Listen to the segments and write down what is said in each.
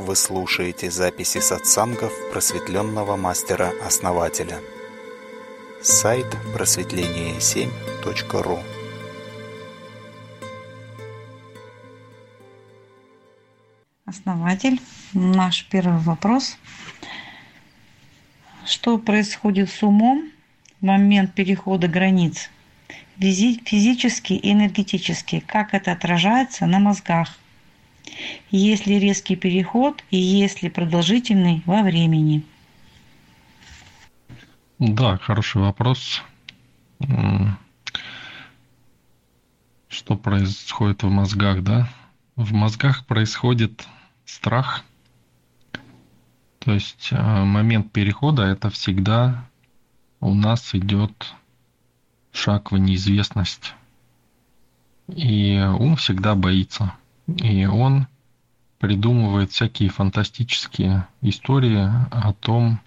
Вы слушаете записи сатсангов просветленного мастера-основателя. Сайт просветление7.ру Основатель, наш первый вопрос. Что происходит с умом в момент перехода границ? Физически и энергетически. Как это отражается на мозгах? Есть ли резкий переход и есть ли продолжительный во времени? Да, хороший вопрос. Что происходит в мозгах, да? В мозгах происходит страх. То есть э, момент перехода это всегда у нас идет шаг в неизвестность. И ум всегда боится. И он придумывает всякие фантастические истории о том,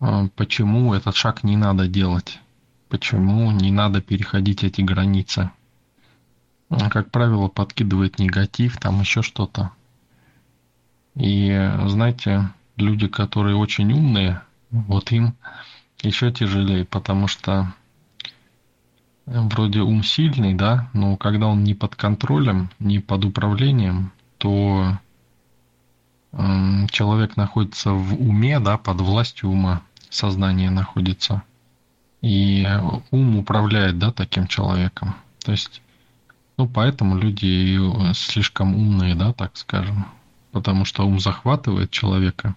э, почему этот шаг не надо делать, почему не надо переходить эти границы. Как правило, подкидывает негатив, там еще что-то. И знаете, люди, которые очень умные, вот им еще тяжелее, потому что вроде ум сильный, да, но когда он не под контролем, не под управлением, то э, человек находится в уме, да, под властью ума, сознание находится. И ум управляет, да, таким человеком. То есть, ну, поэтому люди слишком умные, да, так скажем. Потому что ум захватывает человека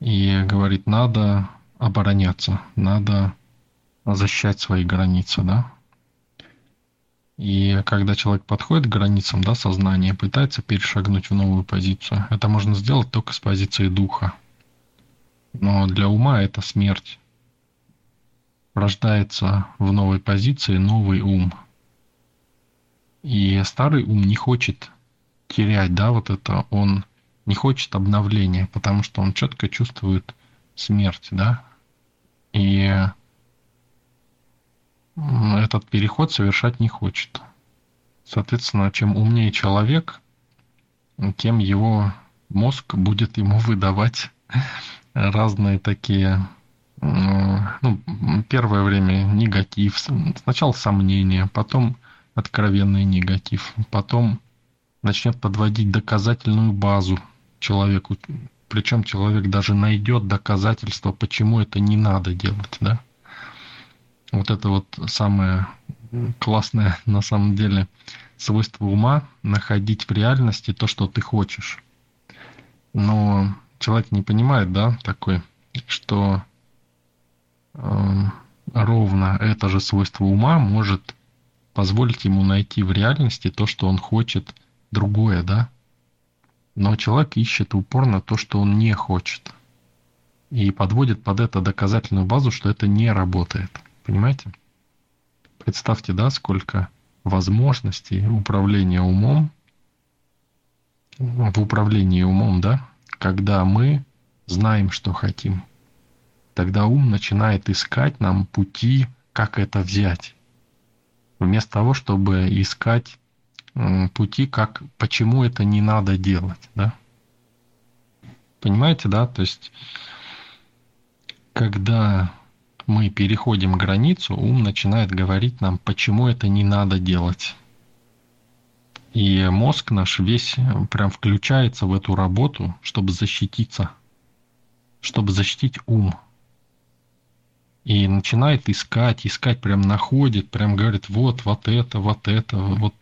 и говорит, надо обороняться, надо защищать свои границы, да. И когда человек подходит к границам да, сознания, пытается перешагнуть в новую позицию, это можно сделать только с позиции духа. Но для ума это смерть. Рождается в новой позиции новый ум. И старый ум не хочет терять, да, вот это, он не хочет обновления, потому что он четко чувствует смерть, да. И этот переход совершать не хочет. Соответственно, чем умнее человек, тем его мозг будет ему выдавать разные такие, ну, первое время негатив, сначала сомнения, потом откровенный негатив, потом начнет подводить доказательную базу человеку, причем человек даже найдет доказательства, почему это не надо делать, да. Вот это вот самое классное на самом деле свойство ума находить в реальности то, что ты хочешь. Но человек не понимает, да, такой, что э, ровно это же свойство ума может позволить ему найти в реальности то, что он хочет, другое, да. Но человек ищет упорно то, что он не хочет. И подводит под это доказательную базу, что это не работает. Понимаете? Представьте, да, сколько возможностей управления умом, в управлении умом, да, когда мы знаем, что хотим. Тогда ум начинает искать нам пути, как это взять. Вместо того, чтобы искать пути, как, почему это не надо делать, да. Понимаете, да? То есть, когда мы переходим границу, ум начинает говорить нам, почему это не надо делать. И мозг наш весь прям включается в эту работу, чтобы защититься, чтобы защитить ум. И начинает искать, искать, прям находит, прям говорит, вот, вот это, вот это, вот.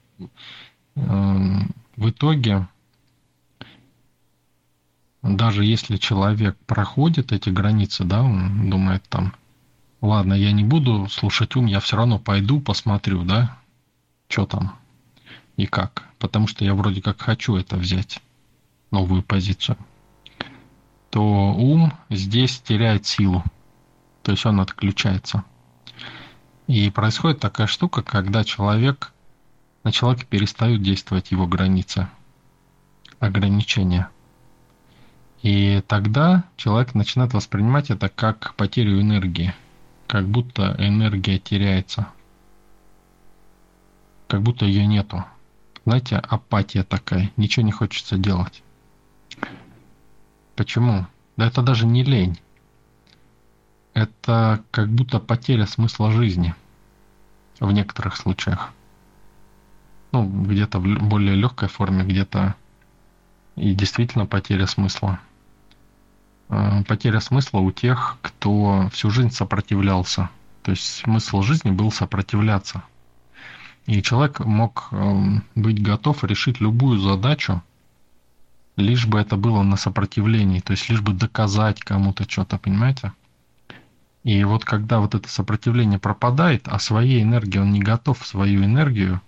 Эм, в итоге, даже если человек проходит эти границы, да, он думает там, ладно, я не буду слушать ум, я все равно пойду, посмотрю, да, что там и как. Потому что я вроде как хочу это взять, новую позицию. То ум здесь теряет силу. То есть он отключается. И происходит такая штука, когда человек, на человека перестают действовать его границы, ограничения. И тогда человек начинает воспринимать это как потерю энергии – как будто энергия теряется. Как будто ее нету. знаете, апатия такая, ничего не хочется делать. Почему? Да это даже не лень. Это как будто потеря смысла жизни в некоторых случаях. Ну, где-то в более легкой форме, где-то и действительно потеря смысла. А, потеря смысла у тех, кто всю жизнь сопротивлялся. То есть смысл жизни был сопротивляться. И человек мог эм, быть готов решить любую задачу, лишь бы это было на сопротивлении, то есть лишь бы доказать кому-то что-то, понимаете? И вот когда вот это сопротивление пропадает, а своей энергией он не готов свою энергию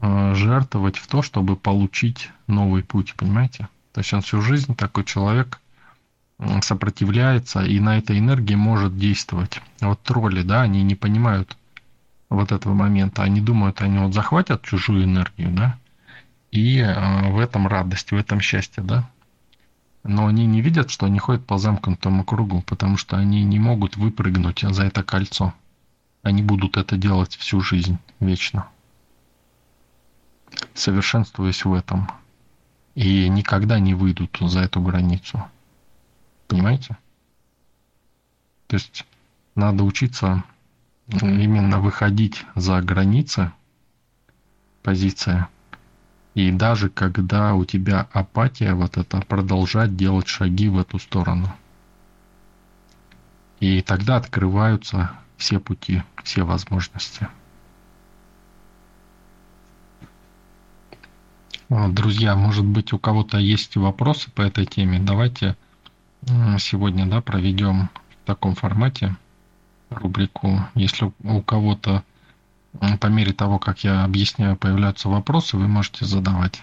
э, жертвовать в то, чтобы получить новый путь, понимаете? То есть он всю жизнь такой человек сопротивляется и на этой энергии может действовать. Вот тролли, да, они не понимают вот этого момента. Они думают, они вот захватят чужую энергию, да, и э, в этом радость, в этом счастье, да. Но они не видят, что они ходят по замкнутому кругу, потому что они не могут выпрыгнуть за это кольцо. Они будут это делать всю жизнь, вечно. Совершенствуясь в этом. И никогда не выйдут за эту границу. Понимаете? То есть надо учиться именно выходить за границы позиция. И даже когда у тебя апатия, вот это продолжать делать шаги в эту сторону. И тогда открываются все пути, все возможности. Друзья, может быть, у кого-то есть вопросы по этой теме. Давайте сегодня да, проведем в таком формате рубрику. Если у кого-то по мере того, как я объясняю, появляются вопросы, вы можете задавать.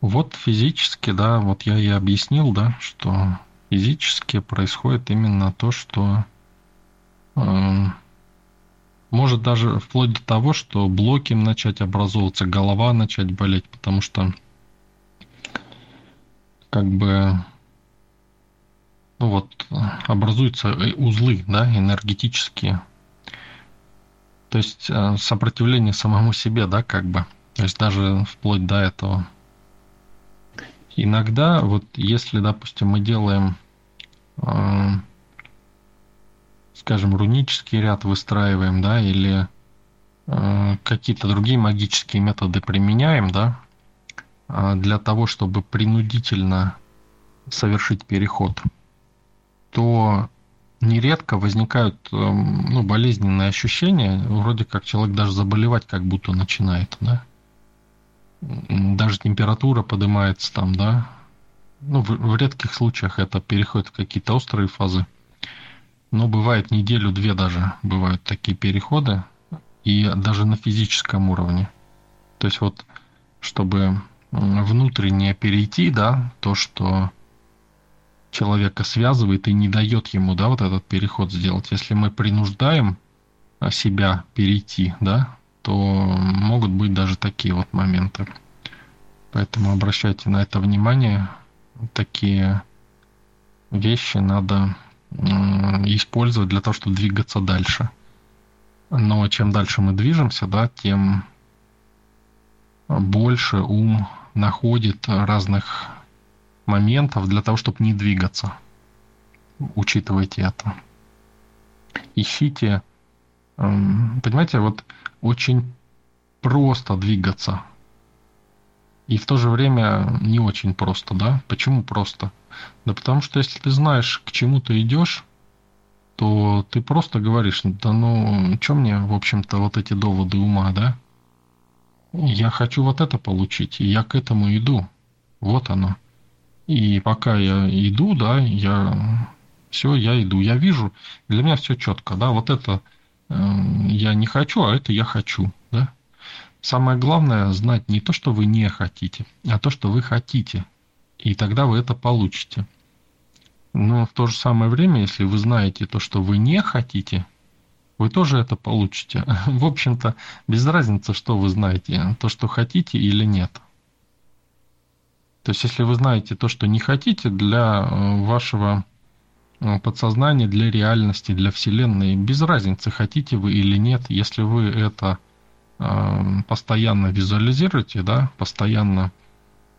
Вот физически, да, вот я и объяснил, да, что физически происходит именно то, что э, может даже вплоть до того, что блоки начать образовываться, голова начать болеть, потому что как бы ну вот образуются узлы, да, энергетические. То есть э, сопротивление самому себе, да, как бы. То есть даже вплоть до этого. Иногда, вот если, допустим, мы делаем, э, скажем, рунический ряд выстраиваем, да, или э, какие-то другие магические методы применяем, да, для того, чтобы принудительно совершить переход – то нередко возникают эм, ну, болезненные ощущения, вроде как человек даже заболевать как будто начинает, да. Даже температура поднимается там, да. Ну, в, в редких случаях это переходит в какие-то острые фазы. Но бывает неделю-две даже бывают такие переходы. И даже на физическом уровне. То есть вот, чтобы внутренне перейти, да, то, что человека связывает и не дает ему, да, вот этот переход сделать. Если мы принуждаем а, себя перейти, да, то могут быть даже такие вот моменты. Поэтому обращайте на это внимание. Такие вещи надо использовать для того, чтобы двигаться дальше. Но чем дальше мы движемся, да, тем больше ум находит разных моментов для того, чтобы не двигаться. Учитывайте это. Ищите, эм, понимаете, вот очень просто двигаться. И в то же время не очень просто, да? Почему просто? Да потому что если ты знаешь, к чему ты идешь, то ты просто говоришь, да ну, что мне, в общем-то, вот эти доводы ума, да? Я хочу вот это получить, и я к этому иду. Вот оно. И пока я иду, да, я все, я иду, я вижу, для меня все четко, да, вот это э, я не хочу, а это я хочу, да. Самое главное знать не то, что вы не хотите, а то, что вы хотите, и тогда вы это получите. Но в то же самое время, если вы знаете то, что вы не хотите, вы тоже это получите. В общем-то, без разницы, что вы знаете, то, что хотите или нет. То есть, если вы знаете то, что не хотите для э, вашего э, подсознания, для реальности, для Вселенной, без разницы, хотите вы или нет, если вы это э, постоянно визуализируете, да, постоянно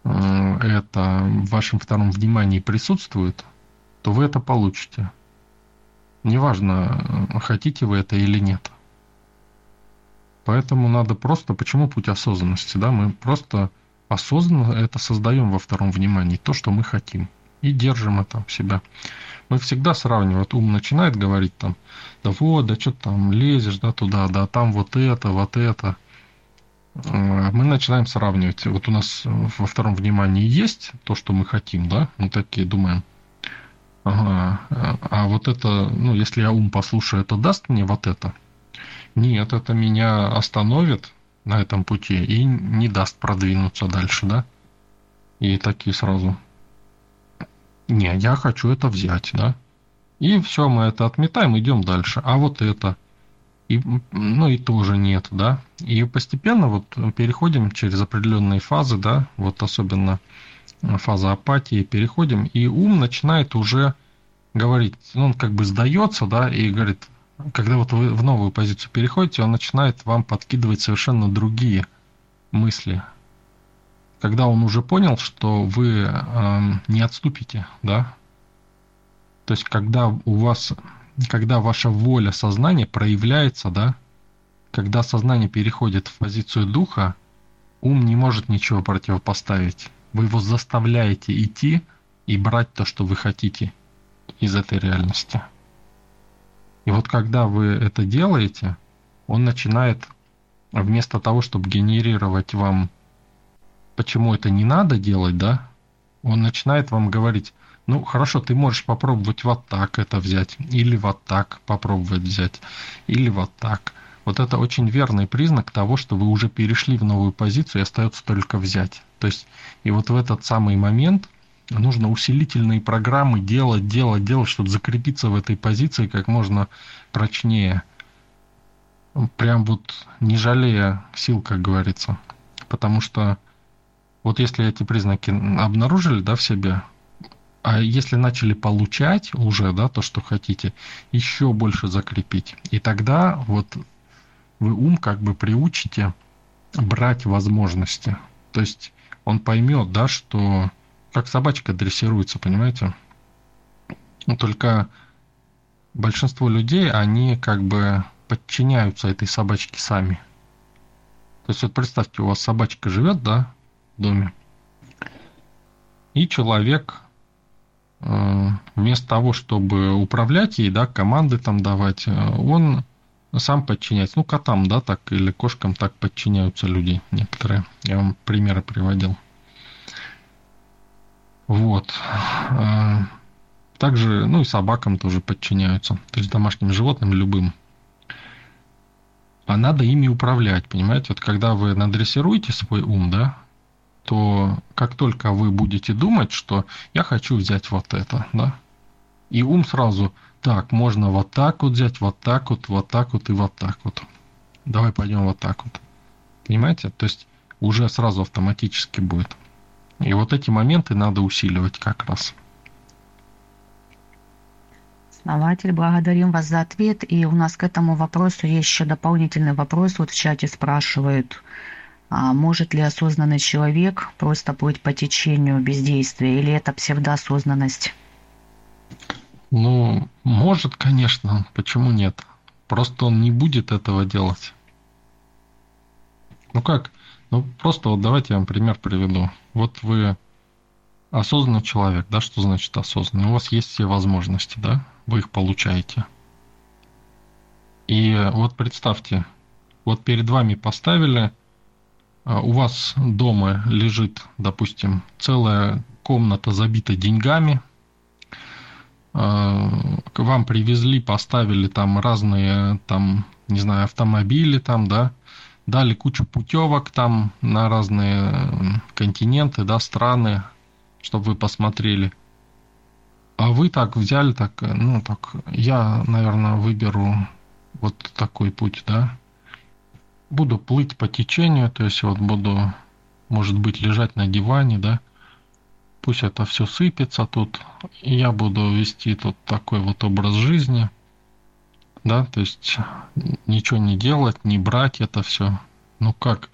это в вашем втором внимании присутствует, то вы это получите. Неважно, хотите вы это или нет. Поэтому надо просто, почему путь осознанности, да, мы просто осознанно это создаем во втором внимании, то, что мы хотим, и держим это в себя. Мы всегда сравниваем, вот ум начинает говорить там, да вот, да что там лезешь, да, туда, да, там вот это, вот это. Э, мы начинаем сравнивать. Вот у нас во втором внимании есть то, что мы хотим, да, мы такие думаем, ага, а вот это, ну, если я ум послушаю, это даст мне вот это? Нет, это меня остановит на этом пути и не даст продвинуться дальше, да? И такие сразу. Не, я хочу это взять, да? И все, мы это отметаем, идем дальше. А вот это. И, ну и тоже нет, да. И постепенно вот переходим через определенные фазы, да, вот особенно фаза апатии, переходим, и ум начинает уже говорить, он как бы сдается, да, и говорит, когда вот вы в новую позицию переходите, он начинает вам подкидывать совершенно другие мысли. Когда он уже понял, что вы э, не отступите, да, то есть когда у вас, когда ваша воля сознания проявляется, да, когда сознание переходит в позицию духа, ум не может ничего противопоставить. Вы его заставляете идти и брать то, что вы хотите из этой реальности. И вот когда вы это делаете, он начинает вместо того, чтобы генерировать вам, почему это не надо делать, да, он начинает вам говорить, ну хорошо, ты можешь попробовать вот так это взять, или вот так попробовать взять, или вот так. Вот это очень верный признак того, что вы уже перешли в новую позицию и остается только взять. То есть, и вот в этот самый момент – нужно усилительные программы делать, делать, делать, чтобы закрепиться в этой позиции как можно прочнее. Прям вот не жалея сил, как говорится. Потому что вот если эти признаки обнаружили, да, в себе, а если начали получать уже, да, то, что хотите, еще больше закрепить. И тогда вот вы ум как бы приучите брать возможности. То есть он поймет, да, что как собачка дрессируется, понимаете? Ну, только большинство людей, они как бы подчиняются этой собачке сами. То есть вот представьте, у вас собачка живет, да, в доме, и человек э, вместо того, чтобы управлять ей, да, команды там давать, э, он сам подчиняется. Ну, котам, да, так, или кошкам так подчиняются люди некоторые. Я вам примеры приводил. Вот. А, также, ну и собакам тоже подчиняются. То есть домашним животным любым. А надо ими управлять, понимаете? Вот когда вы надрессируете свой ум, да, то как только вы будете думать, что я хочу взять вот это, да, и ум сразу, так, можно вот так вот взять, вот так вот, вот так вот и вот так вот. Давай пойдем вот так вот. Понимаете? То есть уже сразу автоматически будет. И вот эти моменты надо усиливать как раз. Основатель, благодарим вас за ответ. И у нас к этому вопросу есть еще дополнительный вопрос. Вот в чате спрашивают, а может ли осознанный человек просто плыть по течению бездействия, или это псевдоосознанность? Ну, может, конечно. Почему нет? Просто он не будет этого делать. Ну как? Ну, просто вот давайте я вам пример приведу. Вот вы осознанный человек, да, что значит осознанный? У вас есть все возможности, да, вы их получаете. И вот представьте, вот перед вами поставили, а, у вас дома лежит, допустим, целая комната забита деньгами, а, к вам привезли, поставили там разные, там, не знаю, автомобили там, да, дали кучу путевок там на разные континенты, да, страны, чтобы вы посмотрели. А вы так взяли, так, ну, так, я, наверное, выберу вот такой путь, да. Буду плыть по течению, то есть вот буду, может быть, лежать на диване, да. Пусть это все сыпется тут, и я буду вести тут такой вот образ жизни – да, то есть ничего не делать, не брать это все, Ну как?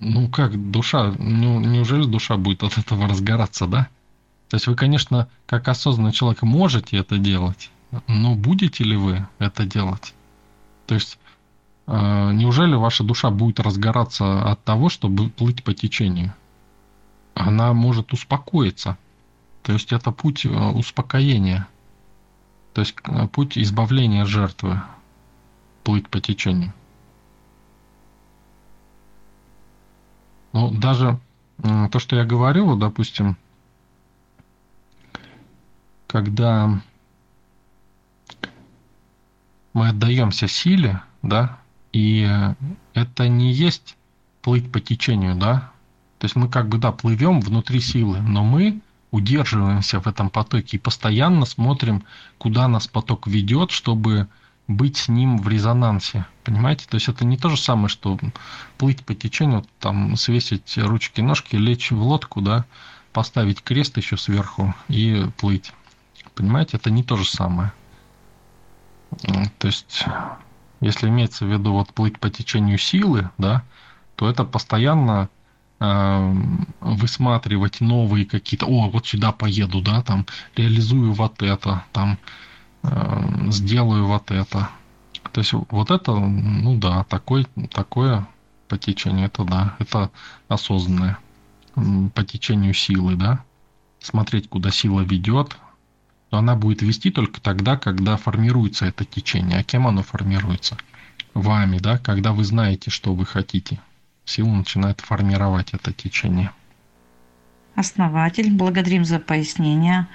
Ну как душа? Ну, неужели душа будет от этого разгораться, да? То есть вы, конечно, как осознанный человек можете это делать, но будете ли вы это делать? То есть э, неужели ваша душа будет разгораться от того, чтобы плыть по течению? Она может успокоиться. То есть это путь э, успокоения. То есть э, путь избавления жертвы. Плыть по течению. Ну, даже то, что я говорил, допустим, когда мы отдаемся силе, да, и это не есть плыть по течению, да, то есть мы как бы, да, плывем внутри силы, но мы удерживаемся в этом потоке и постоянно смотрим, куда нас поток ведет, чтобы быть с ним в резонансе. Понимаете? То есть это не то же самое, что плыть по течению, там свесить ручки-ножки, лечь в лодку, да, поставить крест еще сверху и плыть. Понимаете, это не то же самое. То есть, если имеется в виду вот плыть по течению силы, да, то это постоянно высматривать новые какие-то, о, вот сюда поеду, да, там, реализую вот это, там, э, сделаю вот это. То есть, вот это, ну да, такой, такое по течению, это да, это осознанное по течению силы, да, смотреть, куда сила ведет, но она будет вести только тогда, когда формируется это течение. А кем оно формируется? Вами, да, когда вы знаете, что вы хотите. Сила начинает формировать это течение. Основатель, благодарим за пояснение.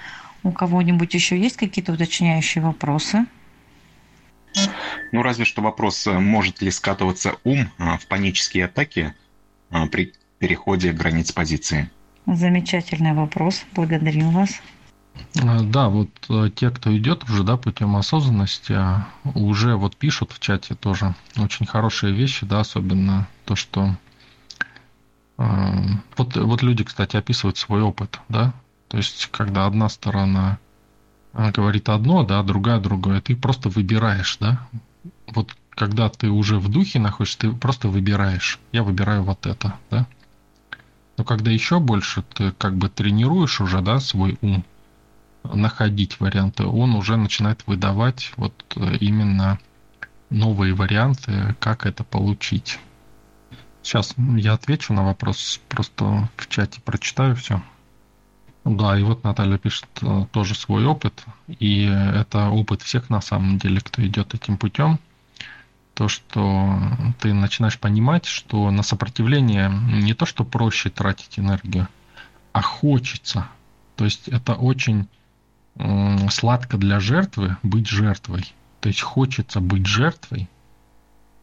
У кого-нибудь еще есть какие-то уточняющие вопросы? Ну, разве что вопрос, может ли скатываться ум а, в панические атаки а, при переходе границ позиции? Замечательный вопрос. Благодарим вас. Э, да, вот э, те, кто идет уже, да, путем осознанности, уже вот пишут в чате тоже очень хорошие вещи, да, особенно то, что э, вот, вот люди, кстати, описывают свой опыт, да, то есть когда одна сторона говорит одно, да, другая другое, ты просто выбираешь, да, вот когда ты уже в духе находишься, ты просто выбираешь, я выбираю вот это, да, но когда еще больше ты как бы тренируешь уже, да, свой ум, находить варианты, он уже начинает выдавать вот э, именно новые варианты, как это получить. Сейчас я отвечу на вопрос, просто в чате прочитаю все. Да, и вот Наталья пишет э, тоже свой опыт, и это опыт всех на самом деле, кто идет этим путем. То, что ты начинаешь понимать, что на сопротивление не то, что проще тратить энергию, а хочется. То есть это очень сладко для жертвы быть жертвой. То есть хочется быть жертвой,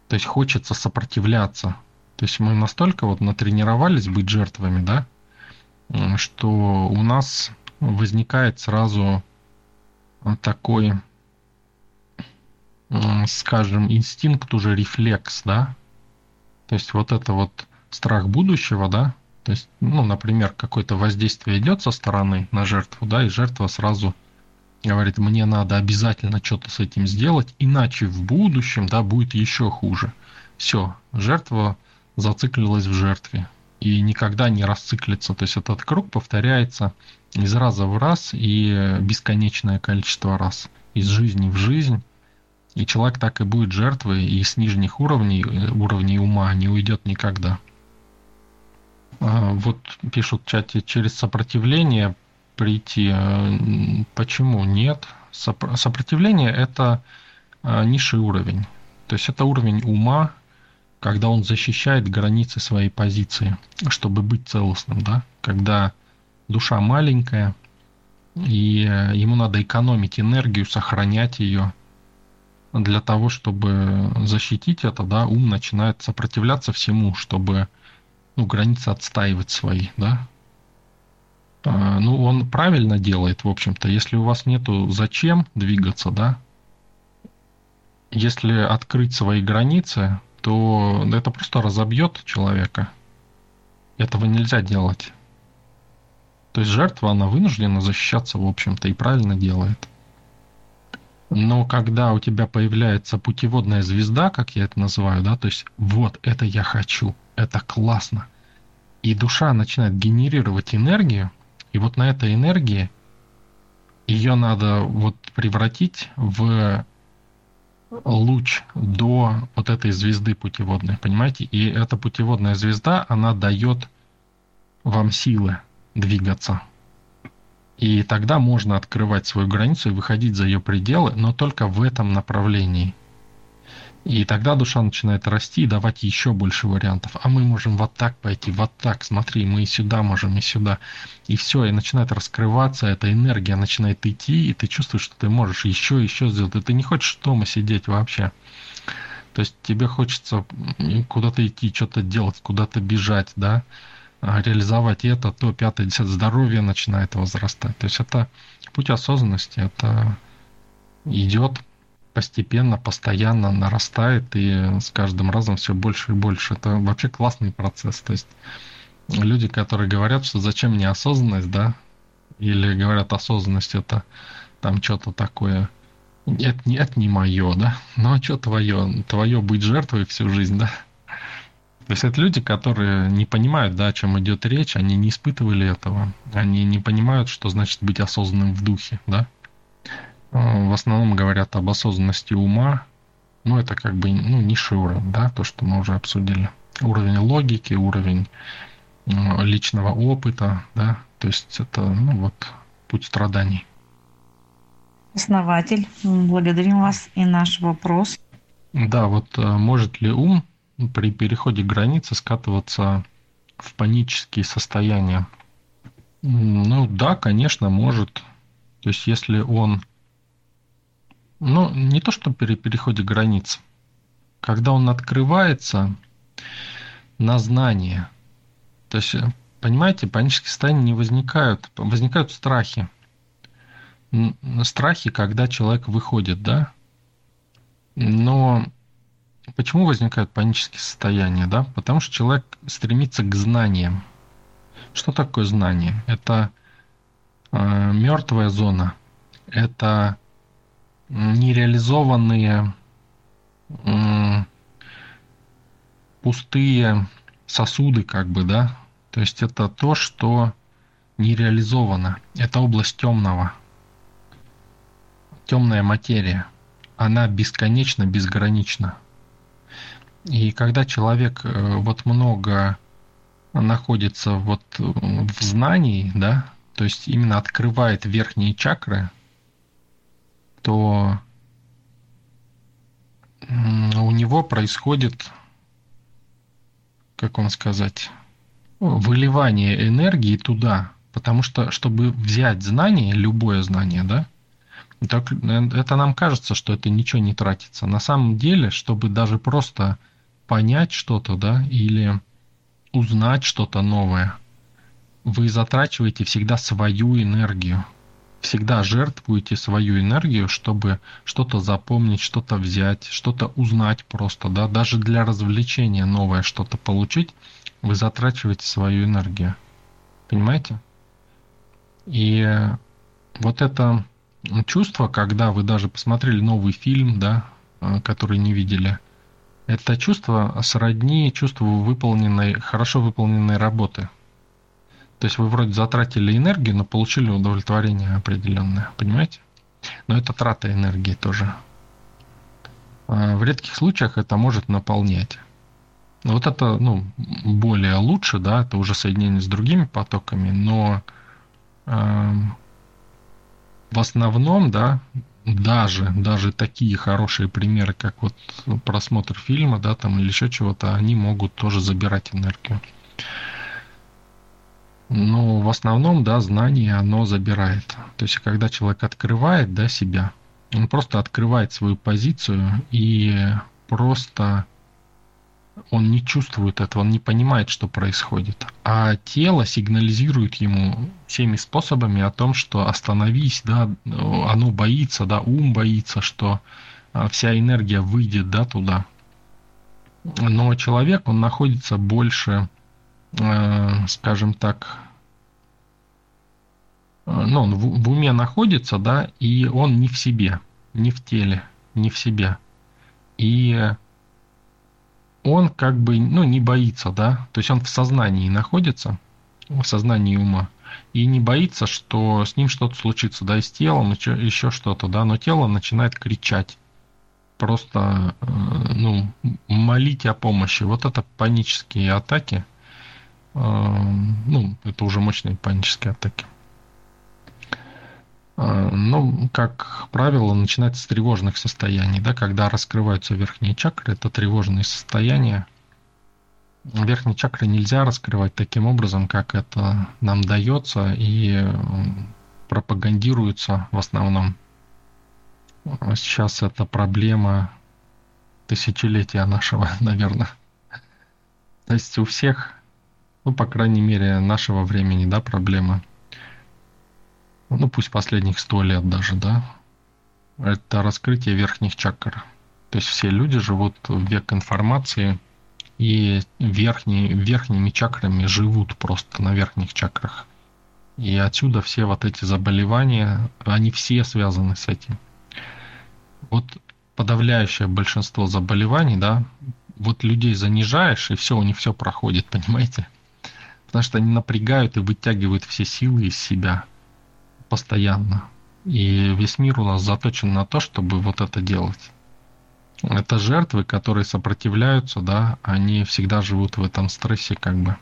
то есть хочется сопротивляться. То есть мы настолько вот натренировались быть жертвами, да, что у нас возникает сразу такой, скажем, инстинкт уже рефлекс, да. То есть вот это вот страх будущего, да, то есть, ну, например, какое-то воздействие идет со стороны на жертву, да, и жертва сразу говорит, мне надо обязательно что-то с этим сделать, иначе в будущем, да, будет еще хуже. Все, жертва зациклилась в жертве и никогда не расциклится. То есть этот круг повторяется из раза в раз и бесконечное количество раз. Из жизни в жизнь. И человек так и будет жертвой, и с нижних уровней, уровней ума не уйдет никогда. А, вот пишут в чате, через сопротивление прийти. Э, почему нет? Сопротивление – это э, низший уровень. То есть это уровень ума, когда он защищает границы своей позиции, чтобы быть целостным, да? Когда душа маленькая, и э, ему надо экономить энергию, сохранять ее. Для того, чтобы защитить это, да, ум начинает сопротивляться всему, чтобы ну, границы отстаивать свои, да. А, ну, он правильно делает, в общем-то. Если у вас нету зачем двигаться, да, если открыть свои границы, то это просто разобьет человека. Этого нельзя делать. То есть жертва, она вынуждена защищаться, в общем-то, и правильно делает. Но когда у тебя появляется путеводная звезда, как я это называю, да, то есть вот это я хочу, это классно, и душа начинает генерировать энергию, и вот на этой энергии ее надо вот превратить в луч до вот этой звезды путеводной, понимаете? И эта путеводная звезда, она дает вам силы двигаться. И тогда можно открывать свою границу и выходить за ее пределы, но только в этом направлении. И тогда душа начинает расти и давать еще больше вариантов. А мы можем вот так пойти, вот так, смотри, мы и сюда можем, и сюда. И все, и начинает раскрываться, эта энергия начинает идти, и ты чувствуешь, что ты можешь еще, еще сделать. И ты не хочешь дома сидеть вообще. То есть тебе хочется куда-то идти, что-то делать, куда-то бежать, да, а реализовать это, то, пятое, десятое, здоровье начинает возрастать. То есть это путь осознанности, это идет постепенно, постоянно нарастает и с каждым разом все больше и больше. Это вообще классный процесс. То есть люди, которые говорят, что зачем мне осознанность, да, или говорят, осознанность это там что-то такое, нет, нет, не мое, да, ну а что твое? Твое быть жертвой всю жизнь, да. То есть это люди, которые не понимают, да, о чем идет речь, они не испытывали этого, они не понимают, что значит быть осознанным в духе, да. Э, в основном говорят об осознанности ума. Ну, это как бы ну, низший уровень, да, то, что мы уже обсудили. Уровень логики, уровень э, личного опыта, да, то есть это, ну, вот, путь страданий. Основатель, благодарим вас и наш вопрос. Да, вот э, может ли ум при переходе границы скатываться в панические состояния? Ну да, конечно, может. То есть если он ну, не то, что при переходе границ. Когда он открывается на знание. То есть, понимаете, панические состояния не возникают. Возникают страхи. Страхи, когда человек выходит, да? Но почему возникают панические состояния, да? Потому что человек стремится к знаниям. Что такое знание? Это э, мертвая зона. Это нереализованные пустые сосуды, как бы, да. То есть это то, что не реализовано. Это область темного. Темная материя. Она бесконечно, безгранична. И когда человек э, вот много находится вот в знании, да, то есть именно открывает верхние чакры, то у него происходит, как вам сказать, выливание энергии туда. Потому что, чтобы взять знание, любое знание, да, так, это нам кажется, что это ничего не тратится. На самом деле, чтобы даже просто понять что-то, да, или узнать что-то новое, вы затрачиваете всегда свою энергию всегда жертвуете свою энергию, чтобы что-то запомнить, что-то взять, что-то узнать просто, да, даже для развлечения новое что-то получить, вы затрачиваете свою энергию. Понимаете? И вот это чувство, когда вы даже посмотрели новый фильм, да, э, который не видели, это чувство сродни чувству выполненной, хорошо выполненной работы – то есть вы вроде затратили энергию, но получили удовлетворение определенное, понимаете? Но это трата энергии тоже. А в редких случаях это может наполнять. Вот это, ну, более лучше, да, это уже соединение с другими потоками, но э, в основном, да, даже, даже такие хорошие примеры, как вот просмотр фильма, да, там или еще чего-то, они могут тоже забирать энергию. Ну, в основном, да, знание оно забирает. То есть, когда человек открывает, да, себя, он просто открывает свою позицию и просто он не чувствует этого, он не понимает, что происходит. А тело сигнализирует ему всеми способами о том, что остановись, да, оно боится, да, ум боится, что а, вся энергия выйдет, да, туда. Но человек, он находится больше скажем так, э, ну, он в, в уме находится, да, и он не в себе. не в теле, не в себе. И он как бы, ну, не боится, да, то есть он в сознании находится, в сознании ума, и не боится, что с ним что-то случится, да, и с телом, еще что-то, да, но тело начинает кричать, просто, э, ну, молить о помощи. Вот это панические атаки, э, ну, это уже мощные панические атаки. Э, ну, как правило, начинается с тревожных состояний, да, когда раскрываются верхние чакры, это тревожные состояния. Верхние чакры нельзя раскрывать таким образом, как это нам дается и пропагандируется в основном. Сейчас это проблема тысячелетия нашего, наверное. То есть у всех, ну, по крайней мере, нашего времени, да, проблема – ну пусть последних сто лет даже, да, это раскрытие верхних чакр. То есть все люди живут в век информации, и верхние, верхними чакрами живут просто на верхних чакрах. И отсюда все вот эти заболевания, они все связаны с этим. Вот подавляющее большинство заболеваний, да, вот людей занижаешь, и все, у них все проходит, понимаете? Потому что они напрягают и вытягивают все силы из себя постоянно. И весь мир у нас заточен на то, чтобы вот это делать. Это жертвы, которые сопротивляются, да, они всегда живут в этом стрессе, как бы,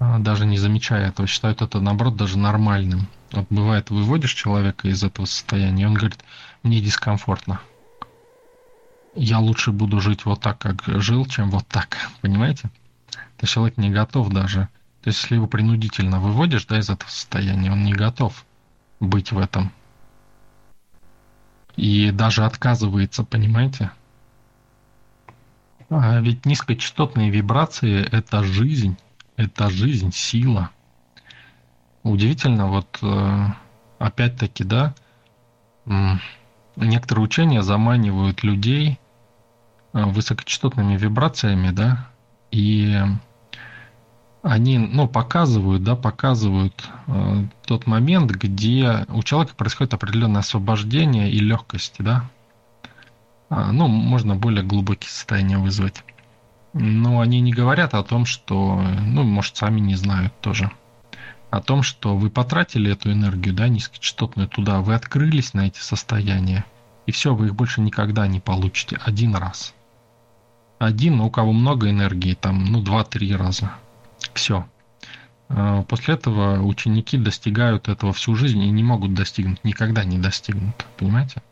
а, даже не замечая этого, считают это, наоборот, даже нормальным. Вот бывает, выводишь человека из этого состояния, и он говорит, мне дискомфортно. Я лучше буду жить вот так, как жил, чем вот так, понимаете? То человек не готов даже. То есть, если его принудительно выводишь, да, из этого состояния, он не готов быть в этом. И даже отказывается, понимаете? А ведь низкочастотные вибрации – это жизнь, это жизнь, сила. Удивительно, вот э, опять-таки, да, некоторые учения заманивают людей э, высокочастотными вибрациями, да, и они, ну, показывают, да, показывают э, тот момент, где у человека происходит определенное освобождение и легкость, да. А, ну, можно более глубокие состояния вызвать. Но они не говорят о том, что, ну, может, сами не знают тоже. О том, что вы потратили эту энергию, да, низкочастотную туда, вы открылись на эти состояния, и все, вы их больше никогда не получите один раз. Один, но у кого много энергии, там, ну, два-три раза – все. А, после этого ученики достигают этого всю жизнь и не могут достигнуть, никогда не достигнут. Понимаете?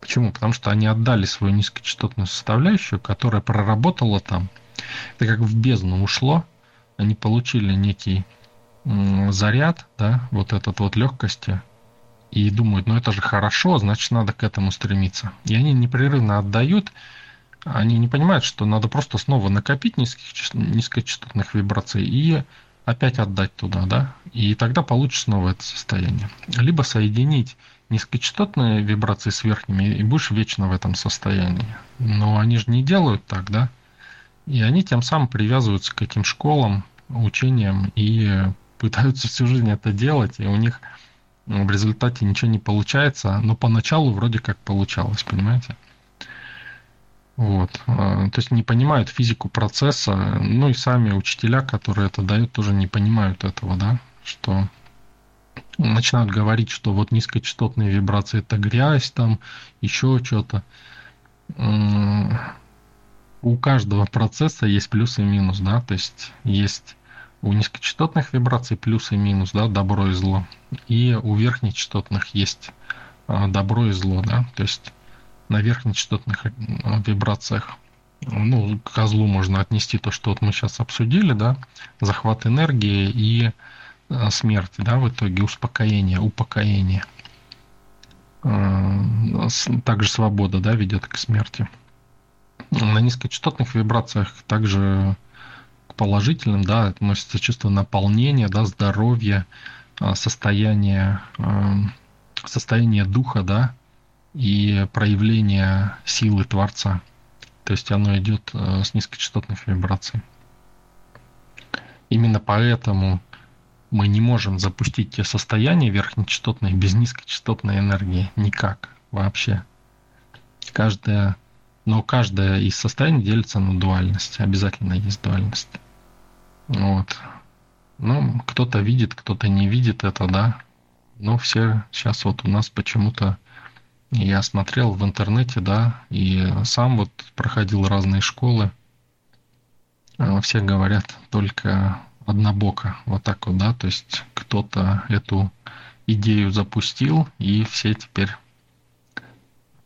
Почему? Потому что они отдали свою низкочастотную составляющую, которая проработала там. Это как в бездну ушло. Они получили некий заряд, да, вот этот вот легкости, и думают, ну это же хорошо, значит надо к этому стремиться. И они непрерывно отдают, они не понимают, что надо просто снова накопить низких, низкочастотных вибраций и опять отдать туда, да, и тогда получишь снова это состояние. Либо соединить низкочастотные вибрации с верхними, и будешь вечно в этом состоянии. Но они же не делают так, да, и они тем самым привязываются к этим школам, учениям и пытаются всю жизнь это делать, и у них в результате ничего не получается, но поначалу вроде как получалось, понимаете? Вот. А, то есть не понимают физику процесса, ну и сами учителя, которые это дают, тоже не понимают этого, да, что начинают говорить, что вот низкочастотные вибрации это грязь, там еще что-то. У каждого процесса есть плюс и минус, да, то есть есть у низкочастотных вибраций плюс и минус, да, добро и зло. И у верхнечастотных есть а, добро и зло, да, то есть на верхнечастотных э, вибрациях. Ну, к козлу можно отнести то, что вот мы сейчас обсудили, да, захват энергии и э, смерти, да, в итоге успокоение, упокоение. Э, также свобода, да, ведет к смерти. На низкочастотных вибрациях также к положительным, да, относится чувство наполнения, да, здоровья, состояние, состояние духа, да, и проявление силы Творца. То есть оно идет э, с низкочастотных вибраций. Именно поэтому мы не можем запустить те состояния верхнечастотные без низкочастотной энергии. Никак вообще. Каждая, но каждое из состояний делится на дуальность. Обязательно есть дуальность. Вот. Ну, кто-то видит, кто-то не видит это, да. Но все сейчас вот у нас почему-то я смотрел в интернете, да, и сам вот проходил разные школы. А, все говорят только однобоко, вот так вот, да, то есть кто-то эту идею запустил, и все теперь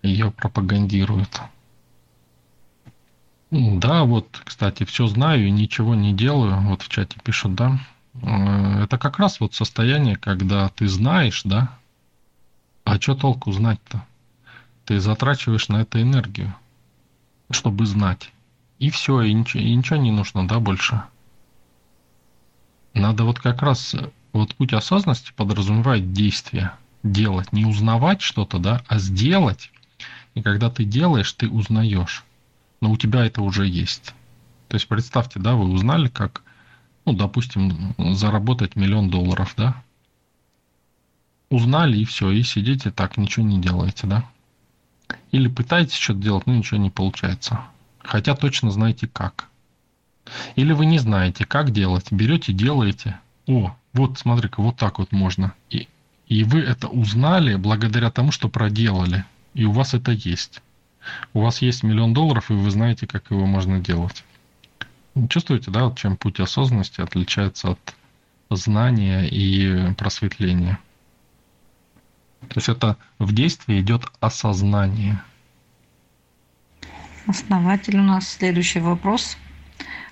ее пропагандируют. Да, вот, кстати, все знаю и ничего не делаю. Вот в чате пишут, да. Э, это как раз вот состояние, когда ты знаешь, да, а что толку знать-то? Ты затрачиваешь на это энергию, чтобы знать. И все, и ничего, и ничего не нужно, да, больше. Надо вот как раз, вот путь осознанности подразумевает действие, делать. Не узнавать что-то, да, а сделать. И когда ты делаешь, ты узнаешь. Но у тебя это уже есть. То есть представьте, да, вы узнали, как, ну, допустим, заработать миллион долларов, да? Узнали и все, и сидите так, ничего не делаете, да? Или пытаетесь что-то делать, но ничего не получается. Хотя точно знаете как. Или вы не знаете, как делать. Берете, делаете. О, вот смотри-ка, вот так вот можно. И, и вы это узнали благодаря тому, что проделали. И у вас это есть. У вас есть миллион долларов, и вы знаете, как его можно делать. Чувствуете, да, чем путь осознанности отличается от знания и просветления? То есть это в действии идет осознание. Основатель у нас следующий вопрос.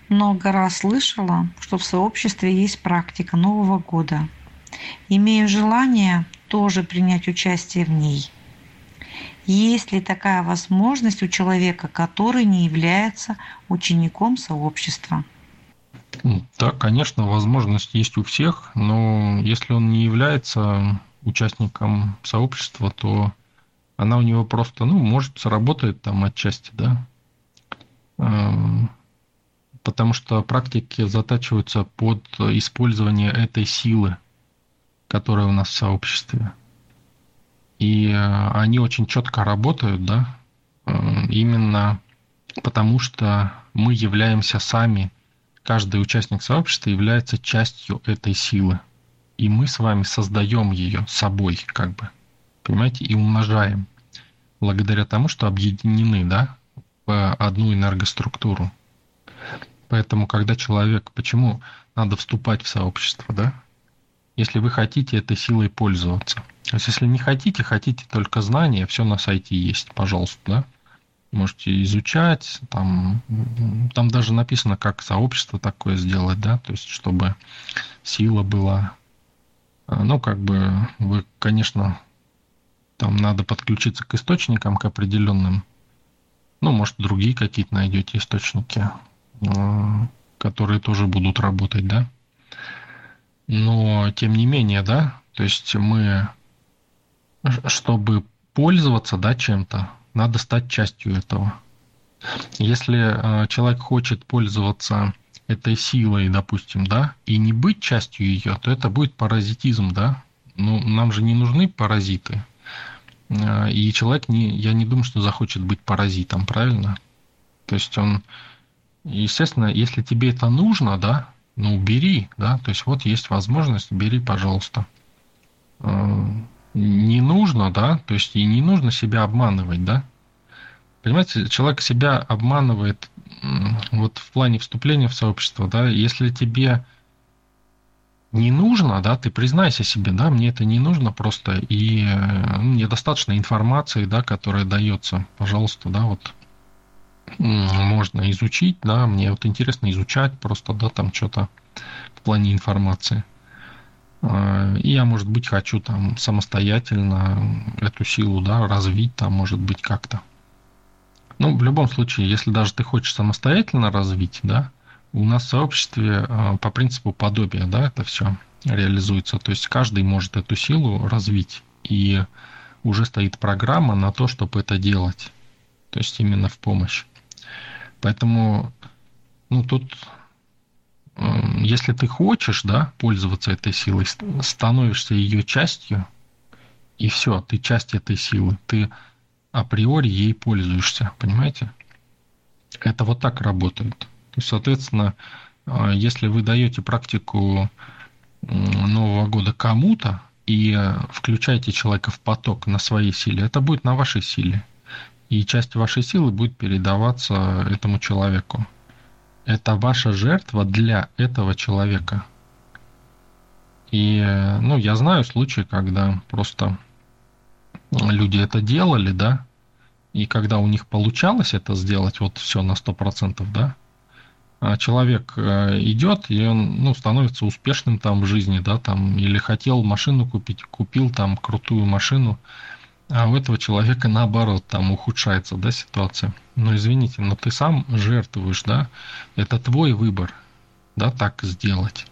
Много раз слышала, что в сообществе есть практика Нового года. Имею желание тоже принять участие в ней. Есть ли такая возможность у человека, который не является учеником сообщества? Да, конечно, возможность есть у всех, но если он не является участником сообщества, то она у него просто, ну, может, сработает там отчасти, да. Эм, потому что практики затачиваются под использование этой силы, которая у нас в сообществе. И э, они очень четко работают, да, э, именно потому что мы являемся сами, каждый участник сообщества является частью этой силы и мы с вами создаем ее собой, как бы, понимаете, и умножаем, благодаря тому, что объединены, да, в одну энергоструктуру. Поэтому, когда человек, почему надо вступать в сообщество, да, если вы хотите этой силой пользоваться. То есть, если не хотите, хотите только знания, все на сайте есть, пожалуйста, да. Можете изучать, там, там даже написано, как сообщество такое сделать, да, то есть, чтобы сила была ну, как бы вы, конечно, там надо подключиться к источникам, к определенным. Ну, может, другие какие-то найдете источники, а, которые тоже будут работать, да. Но, тем не менее, да, то есть мы, чтобы пользоваться, да, чем-то, надо стать частью этого. Если а, человек хочет пользоваться этой силой, допустим, да, и не быть частью ее, то это будет паразитизм, да. Ну, нам же не нужны паразиты. А, и человек, не, я не думаю, что захочет быть паразитом, правильно? То есть он, естественно, если тебе это нужно, да, ну, бери, да, то есть вот есть возможность, бери, пожалуйста. А, не нужно, да, то есть и не нужно себя обманывать, да. Понимаете, человек себя обманывает вот в плане вступления в сообщество, да, если тебе не нужно, да, ты признайся себе, да, мне это не нужно просто, и ну, мне достаточно информации, да, которая дается, пожалуйста, да, вот можно изучить, да, мне вот интересно изучать просто, да, там что-то в плане информации. А, и я, может быть, хочу там самостоятельно эту силу, да, развить там, может быть, как-то. Ну, в любом случае, если даже ты хочешь самостоятельно развить, да, у нас в сообществе э, по принципу подобия, да, это все реализуется. То есть каждый может эту силу развить, и уже стоит программа на то, чтобы это делать. То есть именно в помощь. Поэтому, ну, тут, э, если ты хочешь, да, пользоваться этой силой, становишься ее частью, и все, ты часть этой силы. Ты априори ей пользуешься, понимаете? Это вот так работает. То есть, соответственно, а, если вы даете практику Нового года кому-то и включаете человека в поток на своей силе, это будет на вашей силе. И часть вашей силы будет передаваться этому человеку. Это ваша жертва для этого человека. И, ну, я знаю случаи, когда просто люди это делали, да, и когда у них получалось это сделать, вот все на 100%, да, а человек э, идет, и он ну, становится успешным там в жизни, да, там, или хотел машину купить, купил там крутую машину, а у этого человека наоборот там ухудшается, да, ситуация. Но извините, но ты сам жертвуешь, да, это твой выбор, да, так сделать.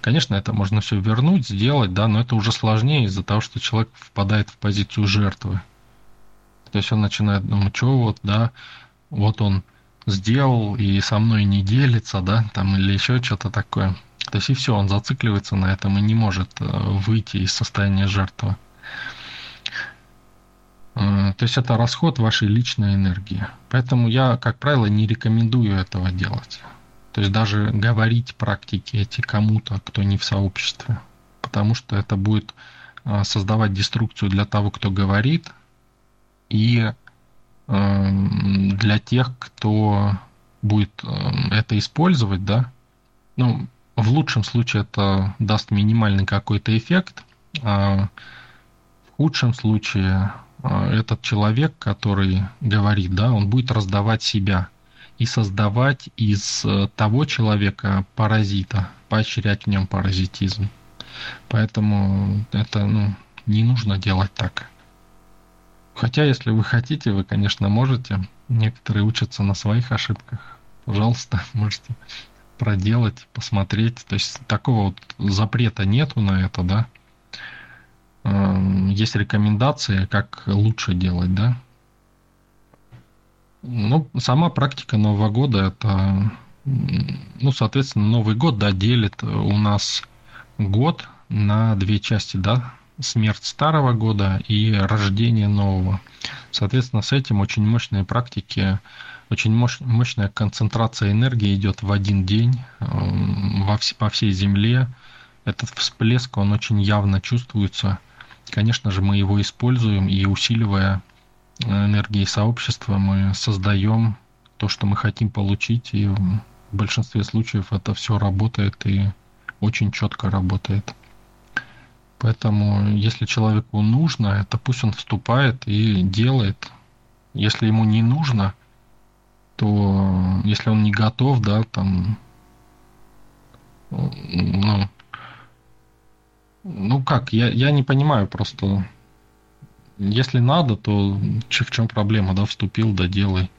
Конечно, это можно все вернуть, сделать, да, но это уже сложнее из-за того, что человек впадает в позицию жертвы. То есть он начинает думать, что вот, да, вот он сделал и со мной не делится, да, там или еще что-то такое. То есть и все, он зацикливается на этом и не может э, выйти из состояния жертвы. Э, то есть это расход вашей личной энергии. Поэтому я, как правило, не рекомендую этого делать. То есть даже говорить практики эти кому-то, кто не в сообществе. Потому что это будет э, создавать деструкцию для того, кто говорит, и Эм, для тех, кто будет эм, это использовать, да, ну, в лучшем случае это даст минимальный какой-то эффект, а в худшем случае э, этот человек, который говорит, да, он будет раздавать себя и создавать из э, того человека паразита, поощрять в нем паразитизм. Поэтому это ну, не нужно делать так. Хотя, если вы хотите, вы, конечно, можете. Некоторые учатся на своих ошибках. Пожалуйста, можете проделать, посмотреть. То есть такого вот запрета нету на это, да. Эм, есть рекомендации, как лучше делать, да. Ну, сама практика Нового года это, ну, соответственно, Новый год, да, делит у нас год на две части, да, смерть старого года и рождение нового. Соответственно, с этим очень мощные практики, очень мощ, мощная концентрация энергии идет в один день эм, во по всей Земле. Этот всплеск, он очень явно чувствуется. Конечно же, мы его используем и усиливая энергии сообщества, мы создаем то, что мы хотим получить, и в большинстве случаев это все работает и очень четко работает. Поэтому, если человеку нужно, это пусть он вступает и делает. Если ему не нужно, то если он не готов, да, там, ну, ну как, я, я не понимаю просто. Если надо, то в чем проблема, да, вступил, да, делай.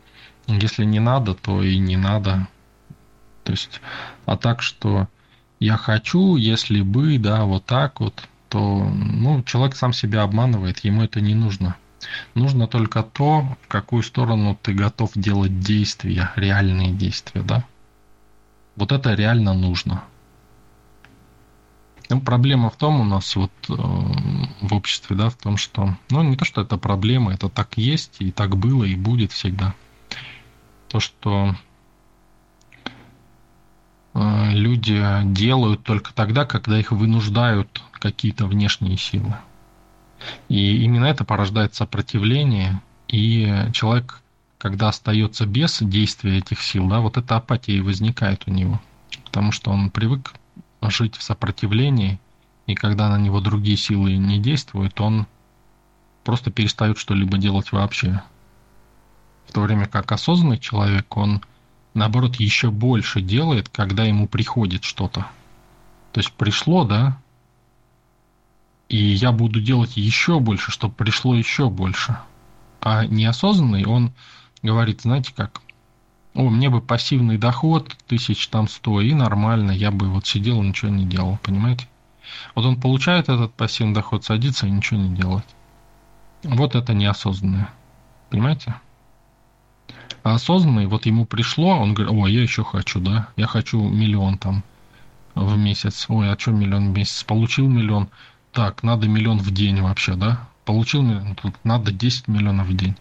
Если не надо, то и не надо. То есть, а так, что я хочу, если бы, да, вот так вот, то ну, человек сам себя обманывает, ему это не нужно. Нужно только то, в какую сторону ты готов делать действия, реальные действия, да? Вот это реально нужно. Ну, проблема в том у нас вот э, в обществе, да, в том, что, ну, не то, что это проблема, это так есть, и так было, и будет всегда. То, что люди делают только тогда, когда их вынуждают какие-то внешние силы. И именно это порождает сопротивление, и человек, когда остается без действия этих сил, да, вот эта апатия и возникает у него. Потому что он привык жить в сопротивлении, и когда на него другие силы не действуют, он просто перестает что-либо делать вообще. В то время как осознанный человек, он наоборот еще больше делает, когда ему приходит что-то. То есть пришло, да, и я буду делать еще больше, чтобы пришло еще больше. А неосознанный, он говорит, знаете как, о, мне бы пассивный доход, тысяч там сто, и нормально, я бы вот сидел и ничего не делал, понимаете? Вот он получает этот пассивный доход, садится и ничего не делает. Вот это неосознанное. Понимаете? Осознанный, вот ему пришло, он говорит, о, я еще хочу, да, я хочу миллион там в месяц. Ой, а что миллион в месяц? Получил миллион так, надо миллион в день вообще, да? Получил миллион, тут надо 10 миллионов в день.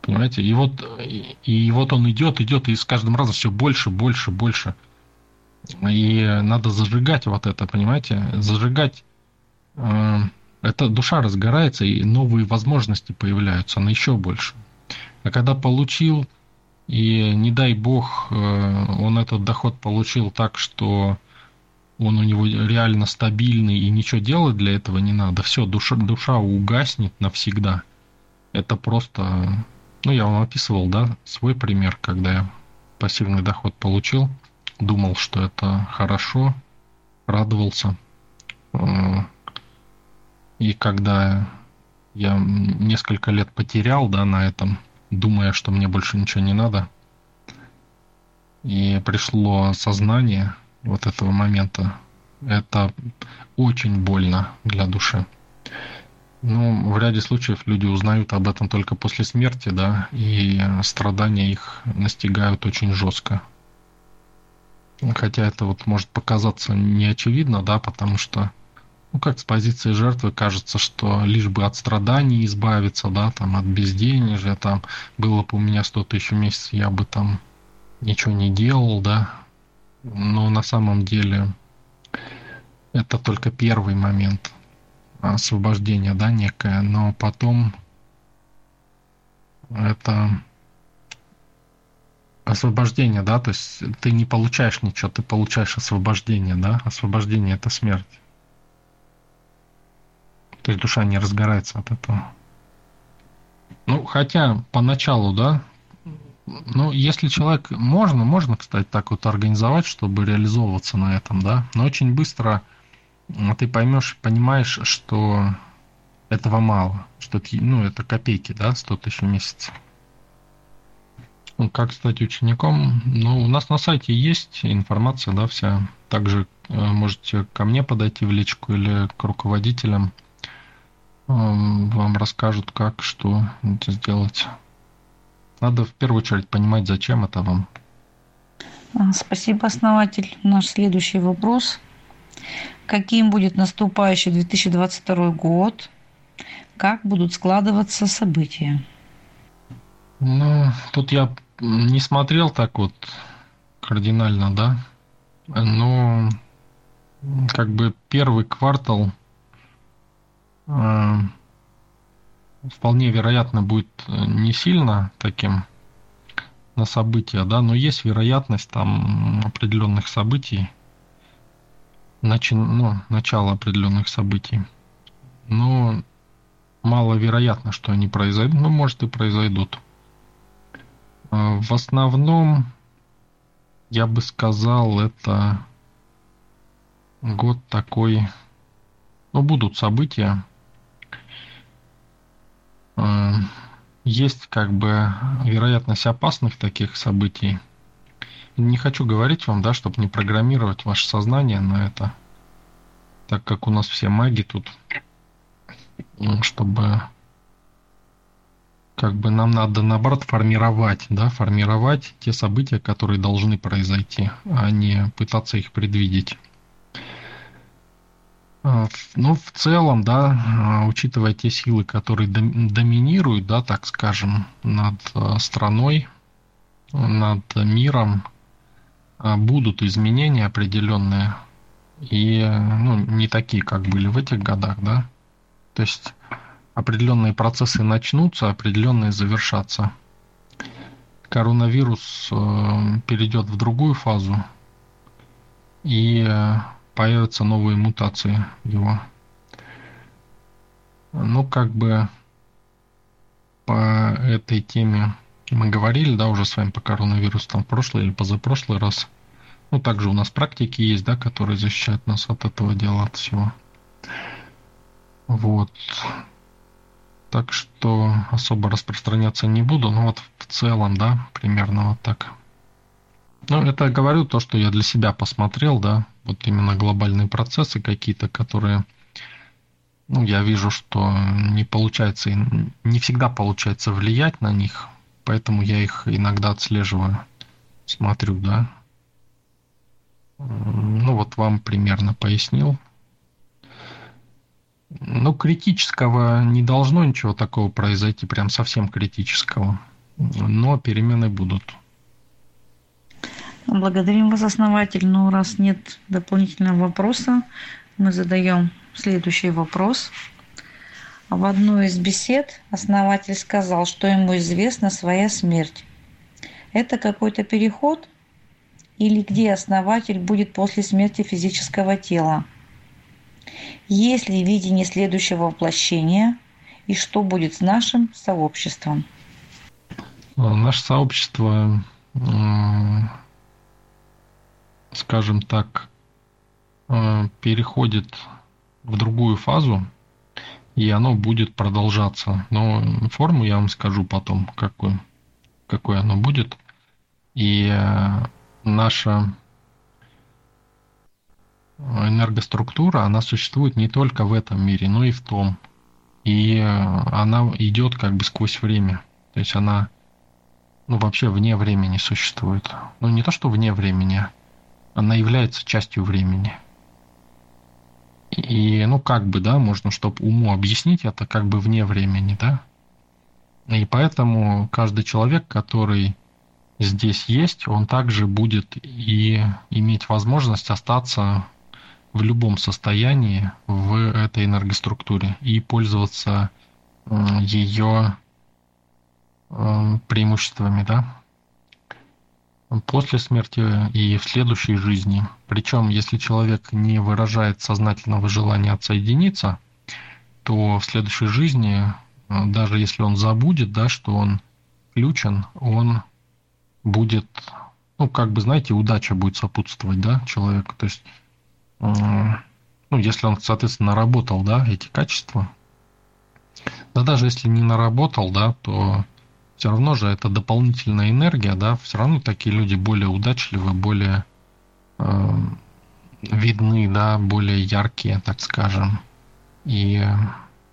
Понимаете? И вот, и, и вот он идет, идет, и с каждым разом все больше, больше, больше. И надо зажигать вот это, понимаете? Зажигать. Э, эта душа разгорается, и новые возможности появляются, она еще больше. А когда получил, и не дай бог, э, он этот доход получил так, что он у него реально стабильный и ничего делать для этого не надо. Все, душа, душа угаснет навсегда. Это просто... Ну, я вам описывал, да, свой пример, когда я пассивный доход получил. Думал, что это хорошо, радовался. Э, и когда я несколько лет потерял, да, на этом, думая, что мне больше ничего не надо, и пришло сознание вот этого момента, это очень больно для души. Ну, в ряде случаев люди узнают об этом только после смерти, да, и страдания их настигают очень жестко. Хотя это вот может показаться неочевидно, да, потому что ну, как с позиции жертвы кажется, что лишь бы от страданий избавиться, да, там, от безденежья, там, было бы у меня 100 тысяч в месяц, я бы там ничего не делал, да. Но на самом деле это только первый момент освобождения, да, некое, но потом это освобождение, да, то есть ты не получаешь ничего, ты получаешь освобождение, да, освобождение это смерть. То есть душа не разгорается от этого. Ну, хотя поначалу, да, ну, если человек... Можно, можно, кстати, так вот организовать, чтобы реализовываться на этом, да, но очень быстро ты поймешь, понимаешь, что этого мало, что это, ну, это копейки, да, 100 тысяч в месяц. Ну, как стать учеником? Ну, у нас на сайте есть информация, да, вся. Также э, можете ко мне подойти в личку или к руководителям вам расскажут, как, что это сделать. Надо в первую очередь понимать, зачем это вам. А, спасибо, основатель. Наш следующий вопрос. Каким будет наступающий 2022 год? Как будут складываться события? Ну, тут я не смотрел так вот кардинально, да. Но как бы первый квартал – вполне вероятно будет э, не сильно таким на события, да, но есть вероятность там определенных событий, начи, ну, начало определенных событий. Но маловероятно, что они произойдут, ну, может и произойдут. Э, в основном, я бы сказал, это год такой, ну, будут события, есть как бы вероятность опасных таких событий. Не хочу говорить вам, да, чтобы не программировать ваше сознание на это, так как у нас все маги тут, чтобы как бы нам надо наоборот формировать, да, формировать те события, которые должны произойти, а не пытаться их предвидеть. А, ну, в целом, да, а, учитывая те силы, которые доминируют, да, так скажем, над а, страной, над миром, будут изменения определенные. И, ну, не такие, как были в этих годах, да. То есть определенные процессы начнутся, определенные завершатся. Коронавирус перейдет в другую фазу. И появятся новые мутации его. Ну, как бы по этой теме мы говорили, да, уже с вами по коронавирусу там в прошлый или позапрошлый раз. Ну, также у нас практики есть, да, которые защищают нас от этого дела, от всего. Вот. Так что особо распространяться не буду, но вот в целом, да, примерно вот так. Ну, это говорю то, что я для себя посмотрел, да, вот именно глобальные процессы какие-то, которые, ну, я вижу, что не получается, не всегда получается влиять на них, поэтому я их иногда отслеживаю, смотрю, да. Ну, вот вам примерно пояснил. Ну, критического не должно ничего такого произойти, прям совсем критического. но перемены будут. Благодарим вас, основатель. Но раз нет дополнительного вопроса, мы задаем следующий вопрос. В одной из бесед основатель сказал, что ему известна своя смерть. Это какой-то переход или где основатель будет после смерти физического тела? Есть ли видение следующего воплощения и что будет с нашим сообществом? Наше сообщество скажем так, э, переходит в другую фазу, и оно будет продолжаться. Но форму я вам скажу потом, какой, какой оно будет. И э, наша энергоструктура, она существует не только в этом мире, но и в том. И э, она идет как бы сквозь время. То есть она ну, вообще вне времени существует. Ну, не то, что вне времени, она является частью времени. И, ну, как бы, да, можно, чтобы уму объяснить, это как бы вне времени, да. И поэтому каждый человек, который здесь есть, он также будет и иметь возможность остаться в любом состоянии в этой энергоструктуре и пользоваться ее преимуществами, да после смерти и в следующей жизни. Причем, если человек не выражает сознательного желания отсоединиться, то в следующей жизни, э, даже если он забудет, да, что он включен, он будет, ну, как бы, знаете, удача будет сопутствовать, да, человеку. То есть, э, ну, если он, соответственно, наработал, да, эти качества, да даже если не наработал, да, то все равно же это дополнительная энергия, да, все равно такие люди более удачливы, более э, видны, да, более яркие, так скажем. И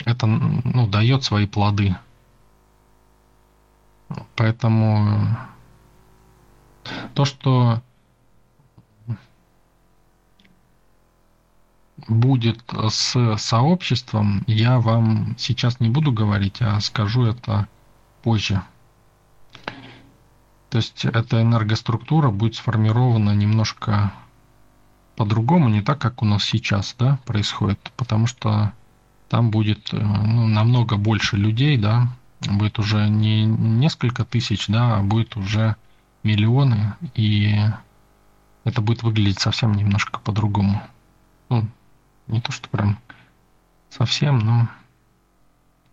это, ну, дает свои плоды. Поэтому то, что будет с сообществом, я вам сейчас не буду говорить, а скажу это позже. То есть эта энергоструктура будет сформирована немножко по-другому, не так, как у нас сейчас да, происходит, потому что там будет э, ну, намного больше людей, да, будет уже не несколько тысяч, да, а будет уже миллионы, и это будет выглядеть совсем немножко по-другому. Ну, не то, что прям совсем, но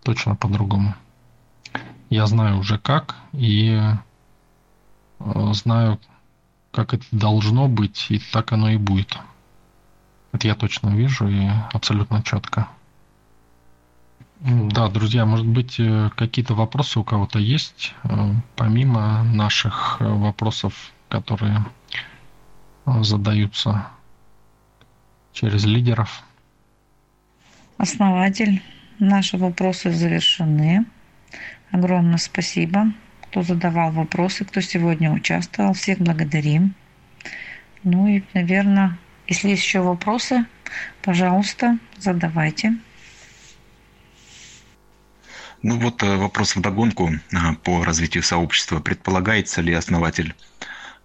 точно по-другому. Я знаю уже как, и знаю, как это должно быть, и так оно и будет. Это я точно вижу и абсолютно четко. Да, друзья, может быть, э, какие-то вопросы у кого-то есть, э, помимо наших вопросов, которые задаются через лидеров? Основатель, наши вопросы завершены. Огромное спасибо кто задавал вопросы, кто сегодня участвовал. Всех благодарим. Ну и, наверное, если есть еще вопросы, пожалуйста, задавайте. Ну вот э, вопрос в догонку э, по развитию сообщества. Предполагается ли основатель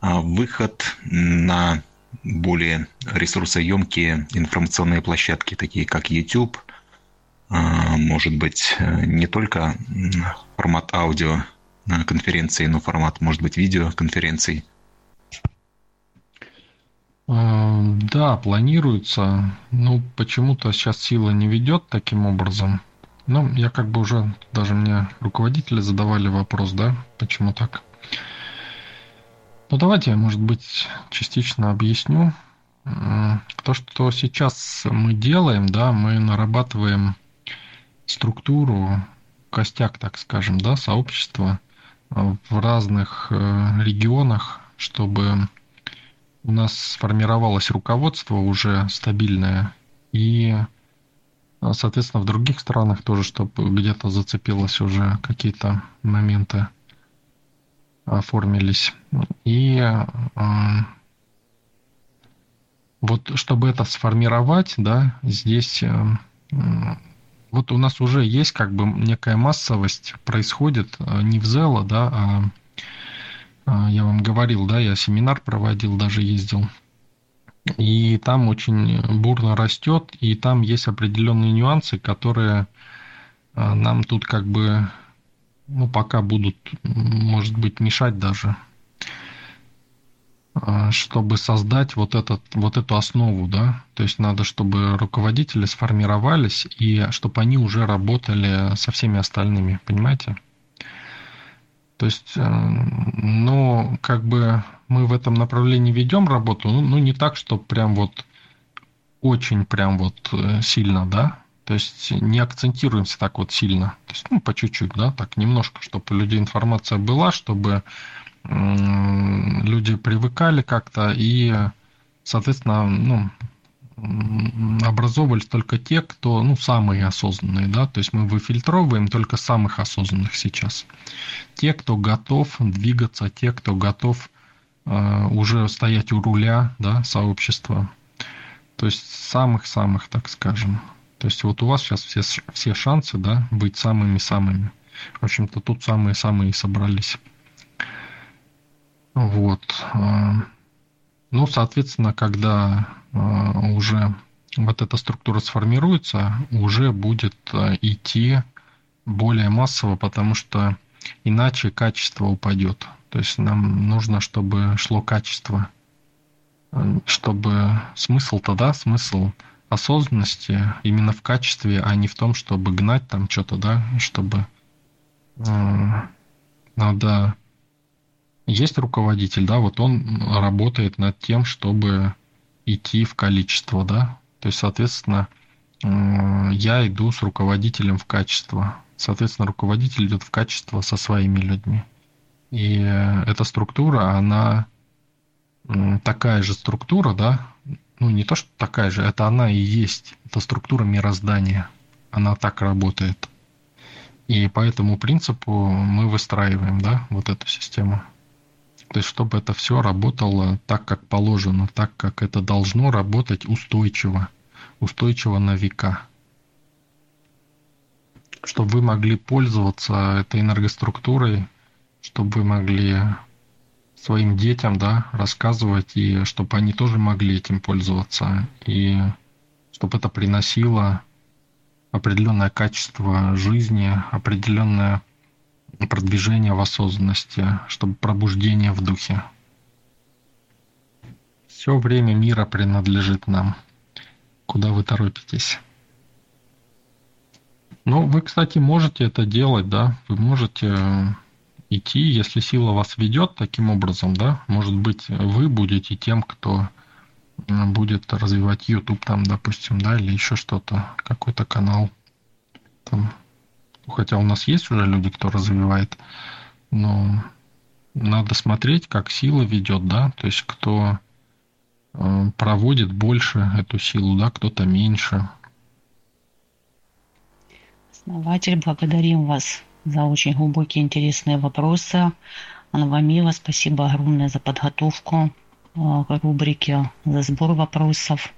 э, выход на более ресурсоемкие информационные площадки, такие как YouTube, может быть, не только формат аудио, конференции, но формат может быть видеоконференций? А, да, планируется. Ну, почему-то сейчас сила не ведет таким образом. Ну, я как бы уже, даже мне руководители задавали вопрос, да, почему так. Ну, давайте я, может быть, частично объясню. То, что сейчас мы делаем, да, мы нарабатываем структуру, костяк, так скажем, да, сообщества – в разных э, регионах, чтобы у нас сформировалось руководство уже стабильное и э, соответственно в других странах тоже чтобы где-то зацепилось уже какие-то моменты оформились. И э, вот чтобы это сформировать да здесь вот у нас уже есть как бы некая массовость происходит не в Зело, да, а я вам говорил, да, я семинар проводил, даже ездил. И там очень бурно растет, и там есть определенные нюансы, которые а, нам тут как бы, ну, пока будут, может быть, мешать даже, а, чтобы создать вот, этот, вот эту основу, да, то есть надо, чтобы руководители сформировались, и чтобы они уже работали со всеми остальными, понимаете? То есть, э, ну, как бы мы в этом направлении ведем работу, ну, ну не так, что прям вот очень прям вот э, сильно, да, то есть не акцентируемся так вот сильно, то есть ну по чуть-чуть, да, так немножко, чтобы у людей информация была, чтобы люди привыкали как-то и, соответственно, ну, образовывались только те, кто, ну, самые осознанные, да, то есть мы выфильтровываем только самых осознанных сейчас. Те, кто готов двигаться, те, кто готов э, уже стоять у руля, да, сообщества. То есть самых-самых, так скажем. То есть вот у вас сейчас все, все шансы, да, быть самыми-самыми. В общем-то, тут самые-самые собрались. Вот. Э, ну, соответственно, когда а, уже вот эта структура сформируется, уже будет а, идти более массово, потому что иначе качество упадет. То есть нам нужно, чтобы шло качество, чтобы смысл тогда, смысл осознанности именно в качестве, а не в том, чтобы гнать там что-то, да, чтобы надо... Есть руководитель, да, вот он работает над тем, чтобы идти в количество, да. То есть, соответственно, я иду с руководителем в качество. Соответственно, руководитель идет в качество со своими людьми. И эта структура, она такая же структура, да, ну не то, что такая же, это она и есть. Это структура мироздания. Она так работает. И по этому принципу мы выстраиваем, да, вот эту систему. То есть, чтобы это все работало так, как положено, так, как это должно работать устойчиво, устойчиво на века. Чтобы вы могли пользоваться этой энергоструктурой, чтобы вы могли своим детям да, рассказывать, и чтобы они тоже могли этим пользоваться, и чтобы это приносило определенное качество жизни, определенное продвижение в осознанности, чтобы пробуждение в духе. Все время мира принадлежит нам. Куда вы торопитесь? Ну, вы, кстати, можете это делать, да, вы можете э, идти, если сила вас ведет таким образом, да, может быть, вы будете тем, кто э, будет развивать YouTube там, допустим, да, или еще что-то, какой-то канал там хотя у нас есть уже люди, кто развивает, но надо смотреть, как сила ведет, да, то есть кто э, проводит больше эту силу, да, кто-то меньше. Основатель, благодарим вас за очень глубокие интересные вопросы. Анвамила, спасибо огромное за подготовку э, к рубрике, за сбор вопросов.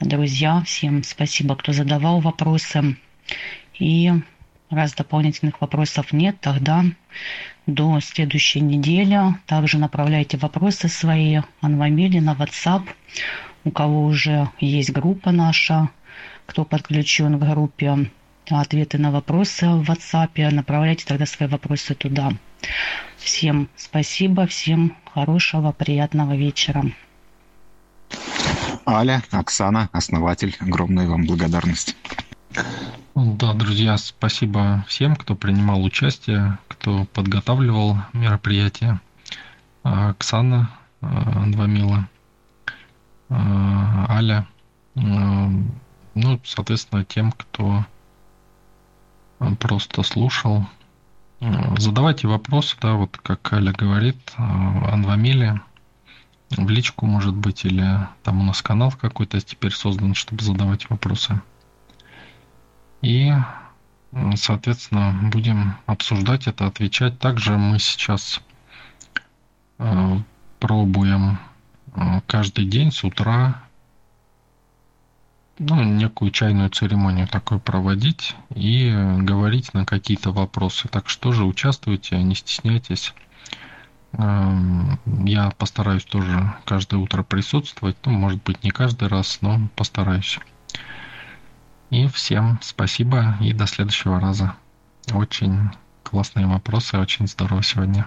Друзья, всем спасибо, кто задавал вопросы. И Раз дополнительных вопросов нет, тогда до следующей недели также направляйте вопросы свои Анвамиле на WhatsApp. У кого уже есть группа наша, кто подключен к группе ответы на вопросы в WhatsApp, направляйте тогда свои вопросы туда. Всем спасибо, всем хорошего, приятного вечера. Аля, Оксана, основатель, огромная вам благодарность. Да, друзья, спасибо всем, кто принимал участие, кто подготавливал мероприятие. А, Оксана а, Анвамила, а, Аля, ну, соответственно, тем, кто просто слушал. Задавайте вопросы, да, вот как Аля говорит, Анвамиле, в личку, может быть, или там у нас канал какой-то теперь создан, чтобы задавать вопросы. И, соответственно, будем обсуждать это, отвечать. Также мы сейчас э, пробуем э, каждый день с утра ну, некую чайную церемонию такой проводить и говорить на какие-то вопросы. Так что же участвуйте, не стесняйтесь. Эм, я постараюсь тоже каждое утро присутствовать. Ну, может быть, не каждый раз, но постараюсь. И всем спасибо и до следующего раза. Очень классные вопросы, очень здорово сегодня.